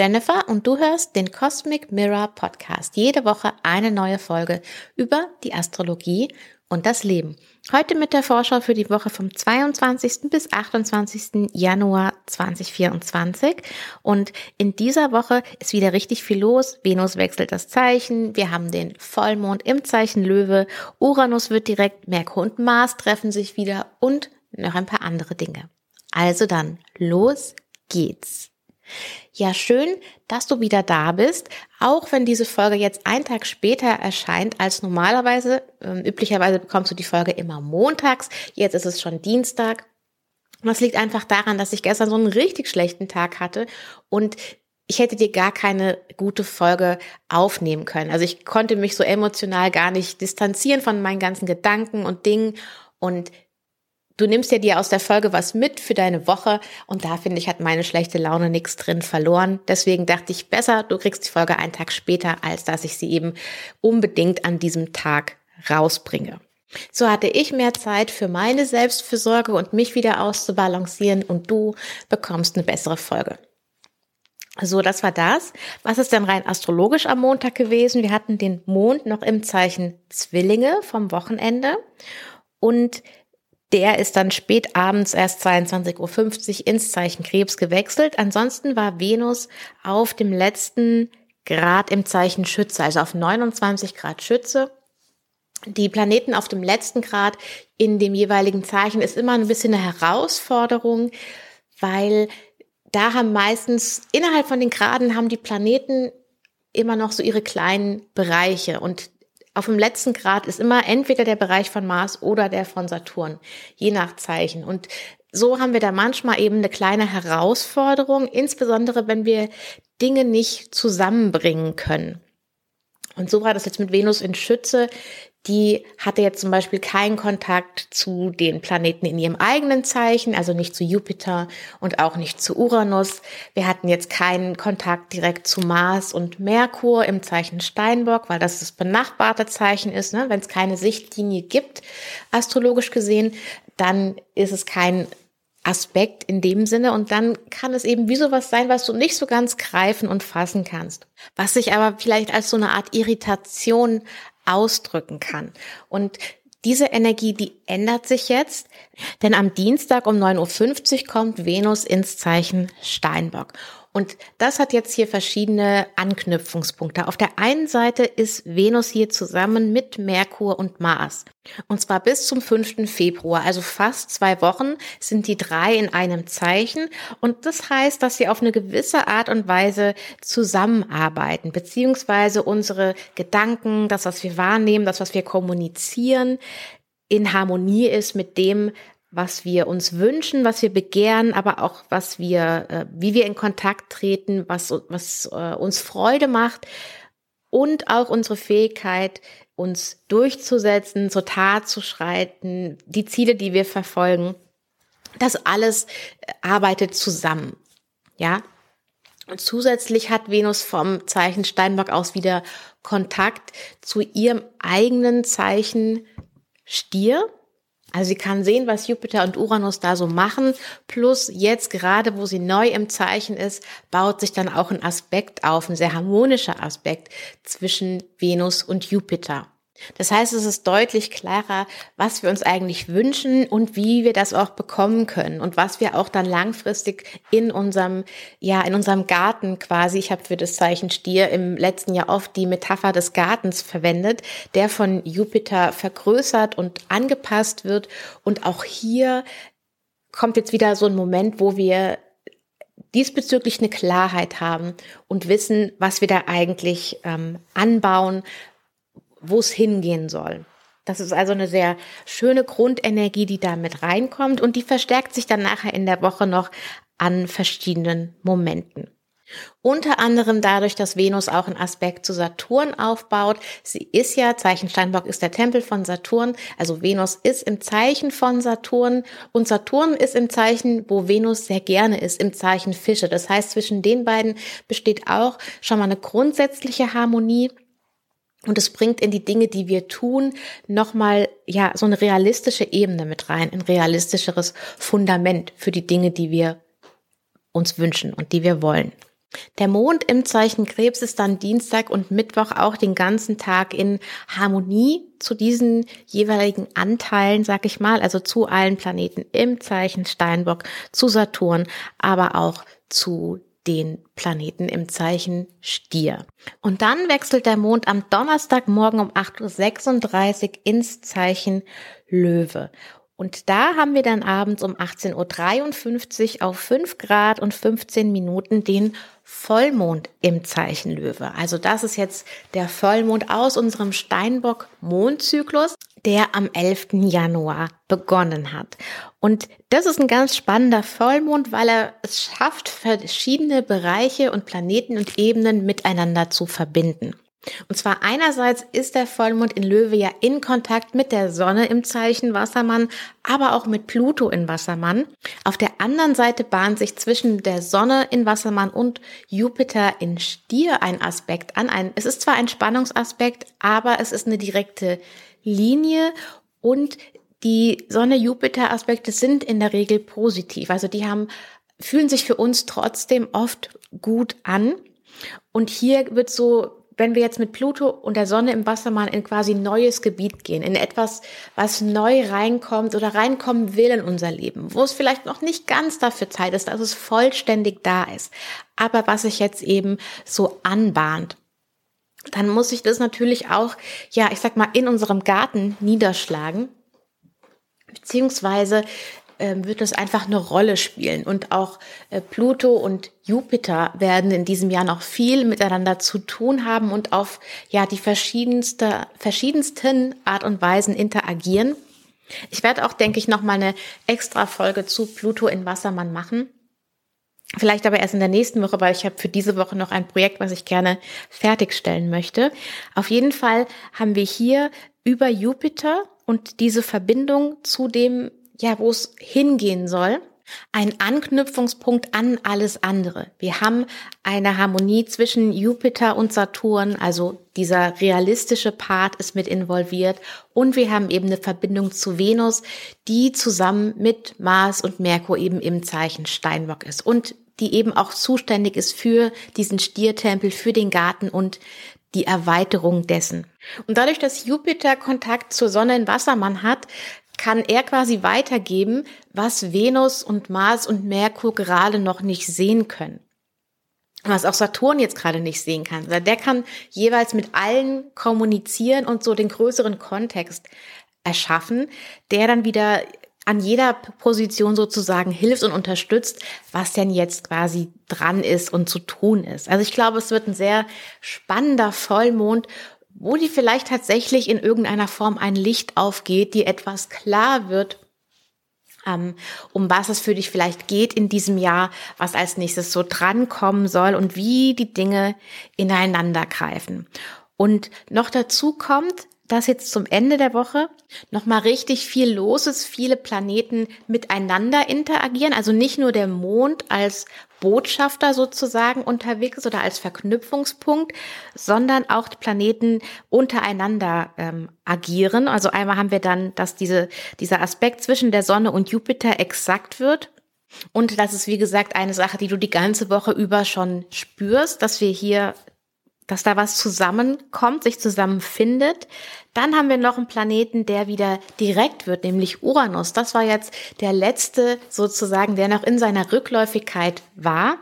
Jennifer und du hörst den Cosmic Mirror Podcast. Jede Woche eine neue Folge über die Astrologie und das Leben. Heute mit der Vorschau für die Woche vom 22. bis 28. Januar 2024. Und in dieser Woche ist wieder richtig viel los. Venus wechselt das Zeichen. Wir haben den Vollmond im Zeichen Löwe. Uranus wird direkt, Merkur und Mars treffen sich wieder und noch ein paar andere Dinge. Also dann, los geht's. Ja, schön, dass du wieder da bist, auch wenn diese Folge jetzt einen Tag später erscheint als normalerweise. Ähm, üblicherweise bekommst du die Folge immer montags, jetzt ist es schon Dienstag. Und das liegt einfach daran, dass ich gestern so einen richtig schlechten Tag hatte und ich hätte dir gar keine gute Folge aufnehmen können. Also ich konnte mich so emotional gar nicht distanzieren von meinen ganzen Gedanken und Dingen und Du nimmst ja dir aus der Folge was mit für deine Woche und da finde ich, hat meine schlechte Laune nichts drin verloren. Deswegen dachte ich besser, du kriegst die Folge einen Tag später, als dass ich sie eben unbedingt an diesem Tag rausbringe. So hatte ich mehr Zeit für meine Selbstfürsorge und mich wieder auszubalancieren und du bekommst eine bessere Folge. So, das war das. Was ist denn rein astrologisch am Montag gewesen? Wir hatten den Mond noch im Zeichen Zwillinge vom Wochenende und der ist dann spät abends erst 22.50 Uhr ins Zeichen Krebs gewechselt. Ansonsten war Venus auf dem letzten Grad im Zeichen Schütze, also auf 29 Grad Schütze. Die Planeten auf dem letzten Grad in dem jeweiligen Zeichen ist immer ein bisschen eine Herausforderung, weil da haben meistens innerhalb von den Graden haben die Planeten immer noch so ihre kleinen Bereiche und auf dem letzten Grad ist immer entweder der Bereich von Mars oder der von Saturn, je nach Zeichen. Und so haben wir da manchmal eben eine kleine Herausforderung, insbesondere wenn wir Dinge nicht zusammenbringen können. Und so war das jetzt mit Venus in Schütze die hatte jetzt zum Beispiel keinen Kontakt zu den Planeten in ihrem eigenen Zeichen, also nicht zu Jupiter und auch nicht zu Uranus. Wir hatten jetzt keinen Kontakt direkt zu Mars und Merkur im Zeichen Steinbock, weil das das benachbarte Zeichen ist. Ne? Wenn es keine Sichtlinie gibt, astrologisch gesehen, dann ist es kein Aspekt in dem Sinne und dann kann es eben wie sowas sein, was du nicht so ganz greifen und fassen kannst. Was sich aber vielleicht als so eine Art Irritation ausdrücken kann. Und diese Energie, die ändert sich jetzt, denn am Dienstag um 9.50 Uhr kommt Venus ins Zeichen Steinbock. Und das hat jetzt hier verschiedene Anknüpfungspunkte. Auf der einen Seite ist Venus hier zusammen mit Merkur und Mars. Und zwar bis zum 5. Februar, also fast zwei Wochen, sind die drei in einem Zeichen. Und das heißt, dass sie auf eine gewisse Art und Weise zusammenarbeiten, beziehungsweise unsere Gedanken, das, was wir wahrnehmen, das, was wir kommunizieren, in Harmonie ist mit dem, was wir uns wünschen, was wir begehren, aber auch was wir, äh, wie wir in Kontakt treten, was, was äh, uns Freude macht und auch unsere Fähigkeit, uns durchzusetzen, zur Tat zu schreiten, die Ziele, die wir verfolgen. Das alles äh, arbeitet zusammen. Ja. Und zusätzlich hat Venus vom Zeichen Steinbock aus wieder Kontakt zu ihrem eigenen Zeichen Stier also sie kann sehen, was Jupiter und Uranus da so machen. Plus jetzt gerade, wo sie neu im Zeichen ist, baut sich dann auch ein Aspekt auf, ein sehr harmonischer Aspekt zwischen Venus und Jupiter. Das heißt, es ist deutlich klarer, was wir uns eigentlich wünschen und wie wir das auch bekommen können und was wir auch dann langfristig in unserem, ja, in unserem Garten quasi, ich habe für das Zeichen Stier im letzten Jahr oft die Metapher des Gartens verwendet, der von Jupiter vergrößert und angepasst wird. Und auch hier kommt jetzt wieder so ein Moment, wo wir diesbezüglich eine Klarheit haben und wissen, was wir da eigentlich ähm, anbauen, wo es hingehen soll. Das ist also eine sehr schöne Grundenergie, die da mit reinkommt und die verstärkt sich dann nachher in der Woche noch an verschiedenen Momenten. Unter anderem dadurch, dass Venus auch einen Aspekt zu Saturn aufbaut. Sie ist ja, Zeichen Steinbock ist der Tempel von Saturn, also Venus ist im Zeichen von Saturn und Saturn ist im Zeichen, wo Venus sehr gerne ist, im Zeichen Fische. Das heißt, zwischen den beiden besteht auch schon mal eine grundsätzliche Harmonie und es bringt in die Dinge, die wir tun, nochmal, ja, so eine realistische Ebene mit rein, ein realistischeres Fundament für die Dinge, die wir uns wünschen und die wir wollen. Der Mond im Zeichen Krebs ist dann Dienstag und Mittwoch auch den ganzen Tag in Harmonie zu diesen jeweiligen Anteilen, sag ich mal, also zu allen Planeten im Zeichen Steinbock, zu Saturn, aber auch zu den Planeten im Zeichen Stier. Und dann wechselt der Mond am Donnerstagmorgen um 8.36 Uhr ins Zeichen Löwe. Und da haben wir dann abends um 18.53 Uhr auf 5 Grad und 15 Minuten den Vollmond im Zeichen Löwe. Also das ist jetzt der Vollmond aus unserem Steinbock-Mondzyklus, der am 11. Januar begonnen hat. Und das ist ein ganz spannender Vollmond, weil er es schafft, verschiedene Bereiche und Planeten und Ebenen miteinander zu verbinden. Und zwar einerseits ist der Vollmond in Löwe ja in Kontakt mit der Sonne im Zeichen Wassermann, aber auch mit Pluto in Wassermann. Auf der anderen Seite bahnt sich zwischen der Sonne in Wassermann und Jupiter in Stier ein Aspekt an. Ein, es ist zwar ein Spannungsaspekt, aber es ist eine direkte Linie und die Sonne-Jupiter-Aspekte sind in der Regel positiv. Also die haben, fühlen sich für uns trotzdem oft gut an. Und hier wird so wenn wir jetzt mit Pluto und der Sonne im Wassermann in quasi neues Gebiet gehen, in etwas, was neu reinkommt oder reinkommen will in unser Leben, wo es vielleicht noch nicht ganz dafür Zeit ist, dass es vollständig da ist, aber was sich jetzt eben so anbahnt, dann muss ich das natürlich auch, ja, ich sag mal, in unserem Garten niederschlagen, beziehungsweise ähm, wird es einfach eine Rolle spielen. Und auch äh, Pluto und Jupiter werden in diesem Jahr noch viel miteinander zu tun haben und auf ja die verschiedenste, verschiedensten Art und Weisen interagieren. Ich werde auch, denke ich, noch mal eine extra Folge zu Pluto in Wassermann machen. Vielleicht aber erst in der nächsten Woche, weil ich habe für diese Woche noch ein Projekt, was ich gerne fertigstellen möchte. Auf jeden Fall haben wir hier über Jupiter und diese Verbindung zu dem ja, wo es hingehen soll. Ein Anknüpfungspunkt an alles andere. Wir haben eine Harmonie zwischen Jupiter und Saturn, also dieser realistische Part ist mit involviert und wir haben eben eine Verbindung zu Venus, die zusammen mit Mars und Merkur eben im Zeichen Steinbock ist und die eben auch zuständig ist für diesen Stiertempel, für den Garten und die Erweiterung dessen. Und dadurch, dass Jupiter Kontakt zur Sonne in Wassermann hat, kann er quasi weitergeben, was Venus und Mars und Merkur gerade noch nicht sehen können. Was auch Saturn jetzt gerade nicht sehen kann. Also der kann jeweils mit allen kommunizieren und so den größeren Kontext erschaffen, der dann wieder an jeder Position sozusagen hilft und unterstützt, was denn jetzt quasi dran ist und zu tun ist. Also ich glaube, es wird ein sehr spannender Vollmond, wo die vielleicht tatsächlich in irgendeiner Form ein Licht aufgeht, dir etwas klar wird, ähm, um was es für dich vielleicht geht in diesem Jahr, was als nächstes so drankommen soll und wie die Dinge ineinander greifen. Und noch dazu kommt, dass jetzt zum Ende der Woche nochmal richtig viel los ist, viele Planeten miteinander interagieren, also nicht nur der Mond als Botschafter sozusagen unterwegs oder als Verknüpfungspunkt, sondern auch die Planeten untereinander ähm, agieren. Also einmal haben wir dann, dass diese, dieser Aspekt zwischen der Sonne und Jupiter exakt wird. Und das ist, wie gesagt, eine Sache, die du die ganze Woche über schon spürst, dass wir hier dass da was zusammenkommt, sich zusammenfindet. Dann haben wir noch einen Planeten, der wieder direkt wird, nämlich Uranus. Das war jetzt der letzte sozusagen, der noch in seiner Rückläufigkeit war.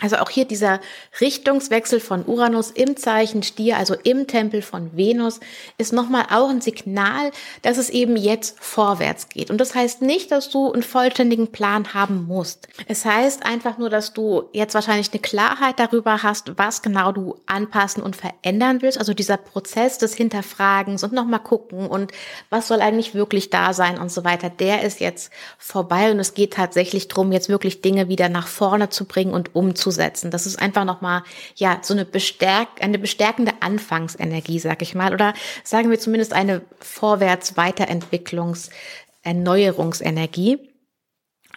Also auch hier dieser Richtungswechsel von Uranus im Zeichen Stier, also im Tempel von Venus, ist nochmal auch ein Signal, dass es eben jetzt vorwärts geht. Und das heißt nicht, dass du einen vollständigen Plan haben musst. Es heißt einfach nur, dass du jetzt wahrscheinlich eine Klarheit darüber hast, was genau du anpassen und verändern willst. Also dieser Prozess des Hinterfragens und nochmal gucken und was soll eigentlich wirklich da sein und so weiter, der ist jetzt vorbei und es geht tatsächlich darum, jetzt wirklich Dinge wieder nach vorne zu bringen und umzusetzen umzusetzen. Das ist einfach nochmal, ja, so eine, bestärk eine bestärkende Anfangsenergie, sag ich mal. Oder sagen wir zumindest eine Vorwärts-Weiterentwicklungs-, Erneuerungsenergie.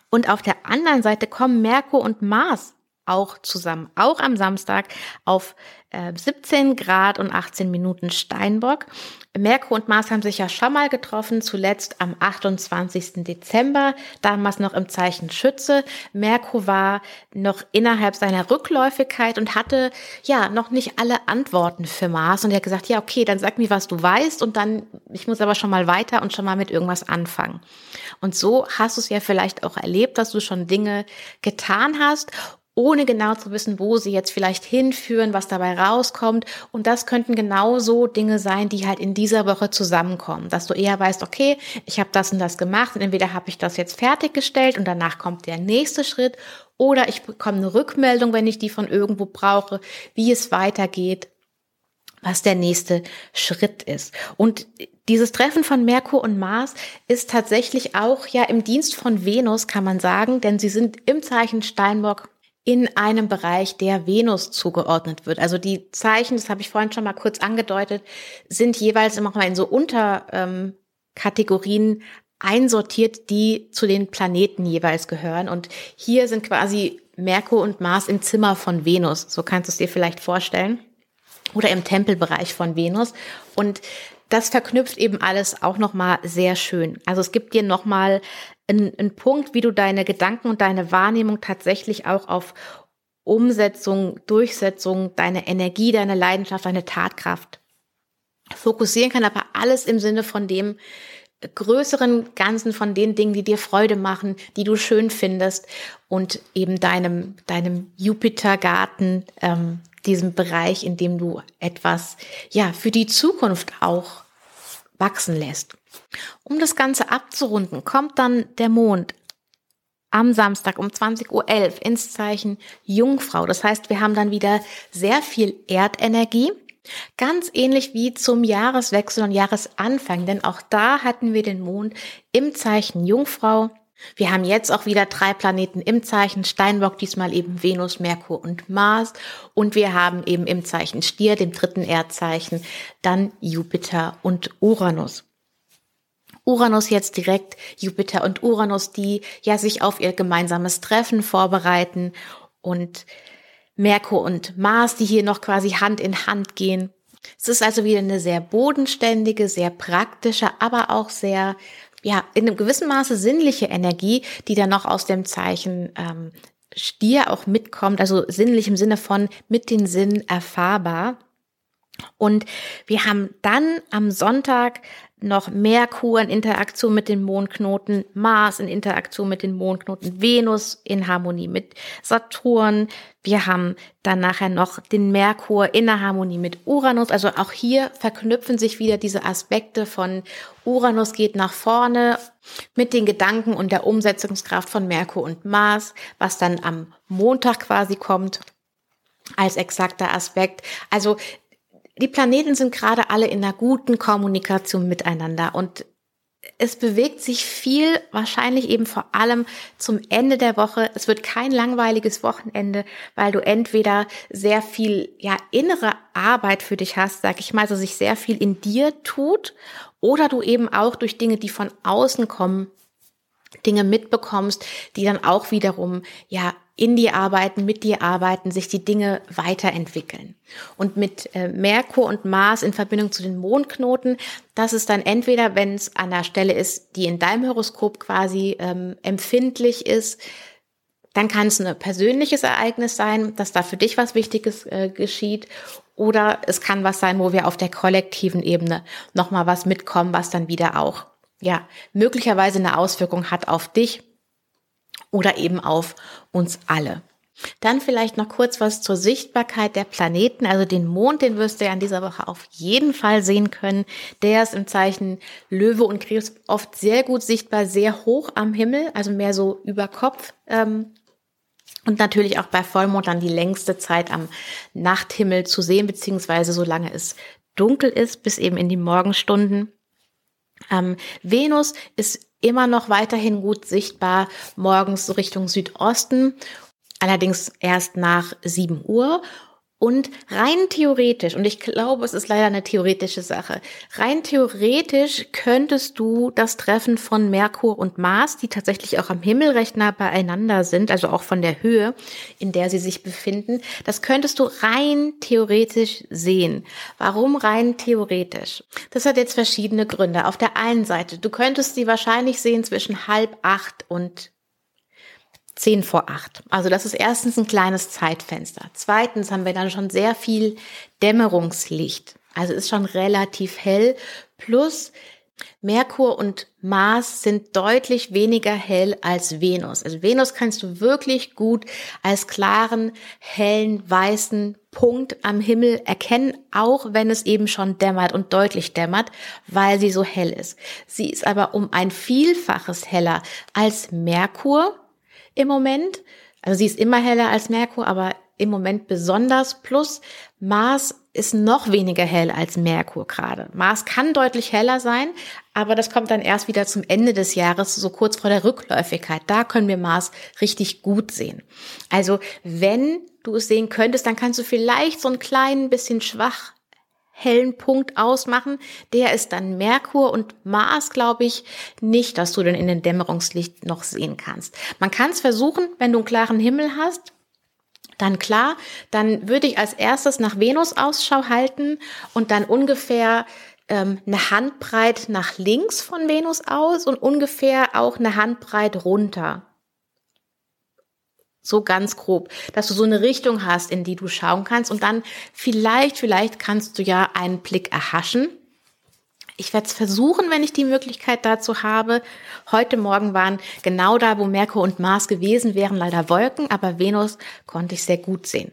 Und auf der anderen Seite kommen Merkur und Mars auch zusammen, auch am Samstag auf äh, 17 Grad und 18 Minuten Steinbock. Merkur und Mars haben sich ja schon mal getroffen, zuletzt am 28. Dezember, damals noch im Zeichen Schütze. Merkur war noch innerhalb seiner Rückläufigkeit und hatte ja noch nicht alle Antworten für Mars und er hat gesagt, ja, okay, dann sag mir, was du weißt und dann, ich muss aber schon mal weiter und schon mal mit irgendwas anfangen. Und so hast du es ja vielleicht auch erlebt, dass du schon Dinge getan hast ohne genau zu wissen, wo sie jetzt vielleicht hinführen, was dabei rauskommt. Und das könnten genauso Dinge sein, die halt in dieser Woche zusammenkommen, dass du eher weißt, okay, ich habe das und das gemacht und entweder habe ich das jetzt fertiggestellt und danach kommt der nächste Schritt oder ich bekomme eine Rückmeldung, wenn ich die von irgendwo brauche, wie es weitergeht was der nächste Schritt ist. Und dieses Treffen von Merkur und Mars ist tatsächlich auch ja im Dienst von Venus, kann man sagen, denn sie sind im Zeichen Steinbock in einem Bereich, der Venus zugeordnet wird. Also die Zeichen, das habe ich vorhin schon mal kurz angedeutet, sind jeweils immer mal in so Unterkategorien ähm, einsortiert, die zu den Planeten jeweils gehören. Und hier sind quasi Merkur und Mars im Zimmer von Venus. So kannst du es dir vielleicht vorstellen. Oder im Tempelbereich von Venus. Und das verknüpft eben alles auch nochmal sehr schön. Also es gibt dir nochmal ein, ein Punkt, wie du deine Gedanken und deine Wahrnehmung tatsächlich auch auf Umsetzung, Durchsetzung, deine Energie, deine Leidenschaft, deine Tatkraft fokussieren kann, aber alles im Sinne von dem größeren Ganzen, von den Dingen, die dir Freude machen, die du schön findest und eben deinem, deinem Jupitergarten, ähm, diesem Bereich, in dem du etwas, ja, für die Zukunft auch wachsen lässt. Um das Ganze abzurunden, kommt dann der Mond am Samstag um 20.11 Uhr ins Zeichen Jungfrau. Das heißt, wir haben dann wieder sehr viel Erdenergie. Ganz ähnlich wie zum Jahreswechsel und Jahresanfang, denn auch da hatten wir den Mond im Zeichen Jungfrau. Wir haben jetzt auch wieder drei Planeten im Zeichen Steinbock, diesmal eben Venus, Merkur und Mars. Und wir haben eben im Zeichen Stier, dem dritten Erdzeichen, dann Jupiter und Uranus. Uranus jetzt direkt, Jupiter und Uranus, die ja sich auf ihr gemeinsames Treffen vorbereiten und Merkur und Mars, die hier noch quasi Hand in Hand gehen. Es ist also wieder eine sehr bodenständige, sehr praktische, aber auch sehr, ja, in einem gewissen Maße sinnliche Energie, die dann noch aus dem Zeichen ähm, Stier auch mitkommt, also sinnlich im Sinne von mit den Sinnen erfahrbar. Und wir haben dann am Sonntag noch Merkur in Interaktion mit den Mondknoten, Mars in Interaktion mit den Mondknoten, Venus in Harmonie mit Saturn. Wir haben dann nachher noch den Merkur in der Harmonie mit Uranus. Also auch hier verknüpfen sich wieder diese Aspekte von Uranus geht nach vorne mit den Gedanken und der Umsetzungskraft von Merkur und Mars, was dann am Montag quasi kommt als exakter Aspekt. Also die Planeten sind gerade alle in einer guten Kommunikation miteinander und es bewegt sich viel, wahrscheinlich eben vor allem zum Ende der Woche. Es wird kein langweiliges Wochenende, weil du entweder sehr viel, ja, innere Arbeit für dich hast, sag ich mal, also sich sehr viel in dir tut, oder du eben auch durch Dinge, die von außen kommen, Dinge mitbekommst, die dann auch wiederum, ja, in dir arbeiten, mit dir arbeiten, sich die Dinge weiterentwickeln. Und mit äh, Merkur und Mars in Verbindung zu den Mondknoten, das ist dann entweder, wenn es an der Stelle ist, die in deinem Horoskop quasi ähm, empfindlich ist, dann kann es ein persönliches Ereignis sein, dass da für dich was Wichtiges äh, geschieht. Oder es kann was sein, wo wir auf der kollektiven Ebene nochmal was mitkommen, was dann wieder auch, ja, möglicherweise eine Auswirkung hat auf dich oder eben auf uns alle. Dann vielleicht noch kurz was zur Sichtbarkeit der Planeten. Also den Mond, den wirst du ja in dieser Woche auf jeden Fall sehen können. Der ist im Zeichen Löwe und Krebs oft sehr gut sichtbar, sehr hoch am Himmel, also mehr so über Kopf. Ähm, und natürlich auch bei Vollmond dann die längste Zeit am Nachthimmel zu sehen, beziehungsweise solange es dunkel ist, bis eben in die Morgenstunden. Ähm, Venus ist immer noch weiterhin gut sichtbar, morgens so Richtung Südosten, allerdings erst nach 7 Uhr. Und rein theoretisch, und ich glaube, es ist leider eine theoretische Sache, rein theoretisch könntest du das Treffen von Merkur und Mars, die tatsächlich auch am Himmel recht nah beieinander sind, also auch von der Höhe, in der sie sich befinden, das könntest du rein theoretisch sehen. Warum rein theoretisch? Das hat jetzt verschiedene Gründe. Auf der einen Seite, du könntest sie wahrscheinlich sehen zwischen halb acht und zehn vor acht. Also das ist erstens ein kleines Zeitfenster. Zweitens haben wir dann schon sehr viel Dämmerungslicht. Also ist schon relativ hell. Plus Merkur und Mars sind deutlich weniger hell als Venus. Also Venus kannst du wirklich gut als klaren, hellen, weißen Punkt am Himmel erkennen, auch wenn es eben schon dämmert und deutlich dämmert, weil sie so hell ist. Sie ist aber um ein Vielfaches heller als Merkur im Moment. Also sie ist immer heller als Merkur, aber im Moment besonders. Plus Mars ist noch weniger hell als Merkur gerade. Mars kann deutlich heller sein, aber das kommt dann erst wieder zum Ende des Jahres, so kurz vor der Rückläufigkeit. Da können wir Mars richtig gut sehen. Also wenn du es sehen könntest, dann kannst du vielleicht so ein klein bisschen schwach hellen Punkt ausmachen. Der ist dann Merkur und Mars, glaube ich, nicht, dass du den in den Dämmerungslicht noch sehen kannst. Man kann es versuchen, wenn du einen klaren Himmel hast. Dann klar, dann würde ich als erstes nach Venus Ausschau halten und dann ungefähr ähm, eine Handbreit nach links von Venus aus und ungefähr auch eine Handbreit runter. So ganz grob, dass du so eine Richtung hast, in die du schauen kannst und dann vielleicht, vielleicht kannst du ja einen Blick erhaschen. Ich werde es versuchen, wenn ich die Möglichkeit dazu habe. Heute Morgen waren genau da, wo Merkur und Mars gewesen wären, leider Wolken, aber Venus konnte ich sehr gut sehen.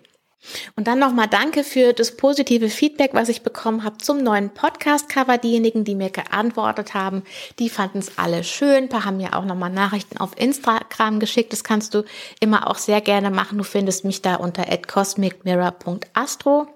Und dann nochmal danke für das positive Feedback, was ich bekommen habe zum neuen Podcast-Cover. Diejenigen, die mir geantwortet haben, die fanden es alle schön. Ein paar haben mir auch nochmal Nachrichten auf Instagram geschickt. Das kannst du immer auch sehr gerne machen. Du findest mich da unter cosmicmirror.astro.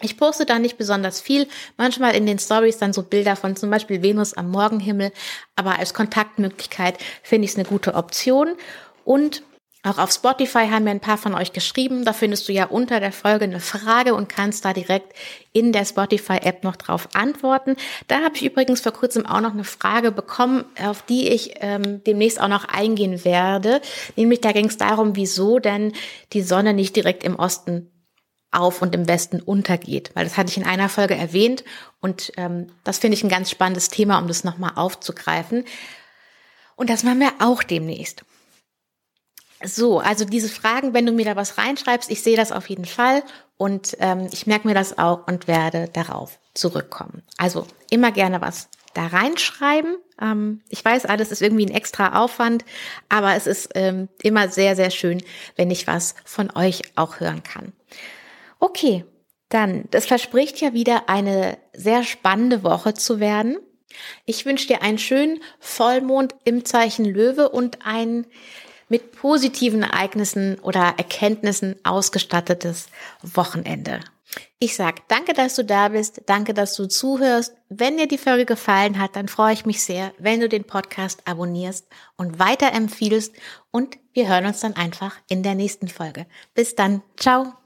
Ich poste da nicht besonders viel, manchmal in den Stories dann so Bilder von zum Beispiel Venus am Morgenhimmel, aber als Kontaktmöglichkeit finde ich es eine gute Option. Und auch auf Spotify haben mir ein paar von euch geschrieben. Da findest du ja unter der Folge eine Frage und kannst da direkt in der Spotify-App noch drauf antworten. Da habe ich übrigens vor kurzem auch noch eine Frage bekommen, auf die ich ähm, demnächst auch noch eingehen werde. Nämlich da ging es darum, wieso denn die Sonne nicht direkt im Osten auf und im Westen untergeht. Weil das hatte ich in einer Folge erwähnt und ähm, das finde ich ein ganz spannendes Thema, um das nochmal aufzugreifen. Und das machen wir auch demnächst. So, also diese Fragen, wenn du mir da was reinschreibst, ich sehe das auf jeden Fall und ähm, ich merke mir das auch und werde darauf zurückkommen. Also immer gerne was da reinschreiben. Ähm, ich weiß, alles ist irgendwie ein extra Aufwand, aber es ist ähm, immer sehr, sehr schön, wenn ich was von euch auch hören kann. Okay, dann, das verspricht ja wieder eine sehr spannende Woche zu werden. Ich wünsche dir einen schönen Vollmond im Zeichen Löwe und ein mit positiven Ereignissen oder Erkenntnissen ausgestattetes Wochenende. Ich sag danke, dass du da bist, danke, dass du zuhörst. Wenn dir die Folge gefallen hat, dann freue ich mich sehr, wenn du den Podcast abonnierst und weiterempfiehlst und wir hören uns dann einfach in der nächsten Folge. Bis dann, ciao.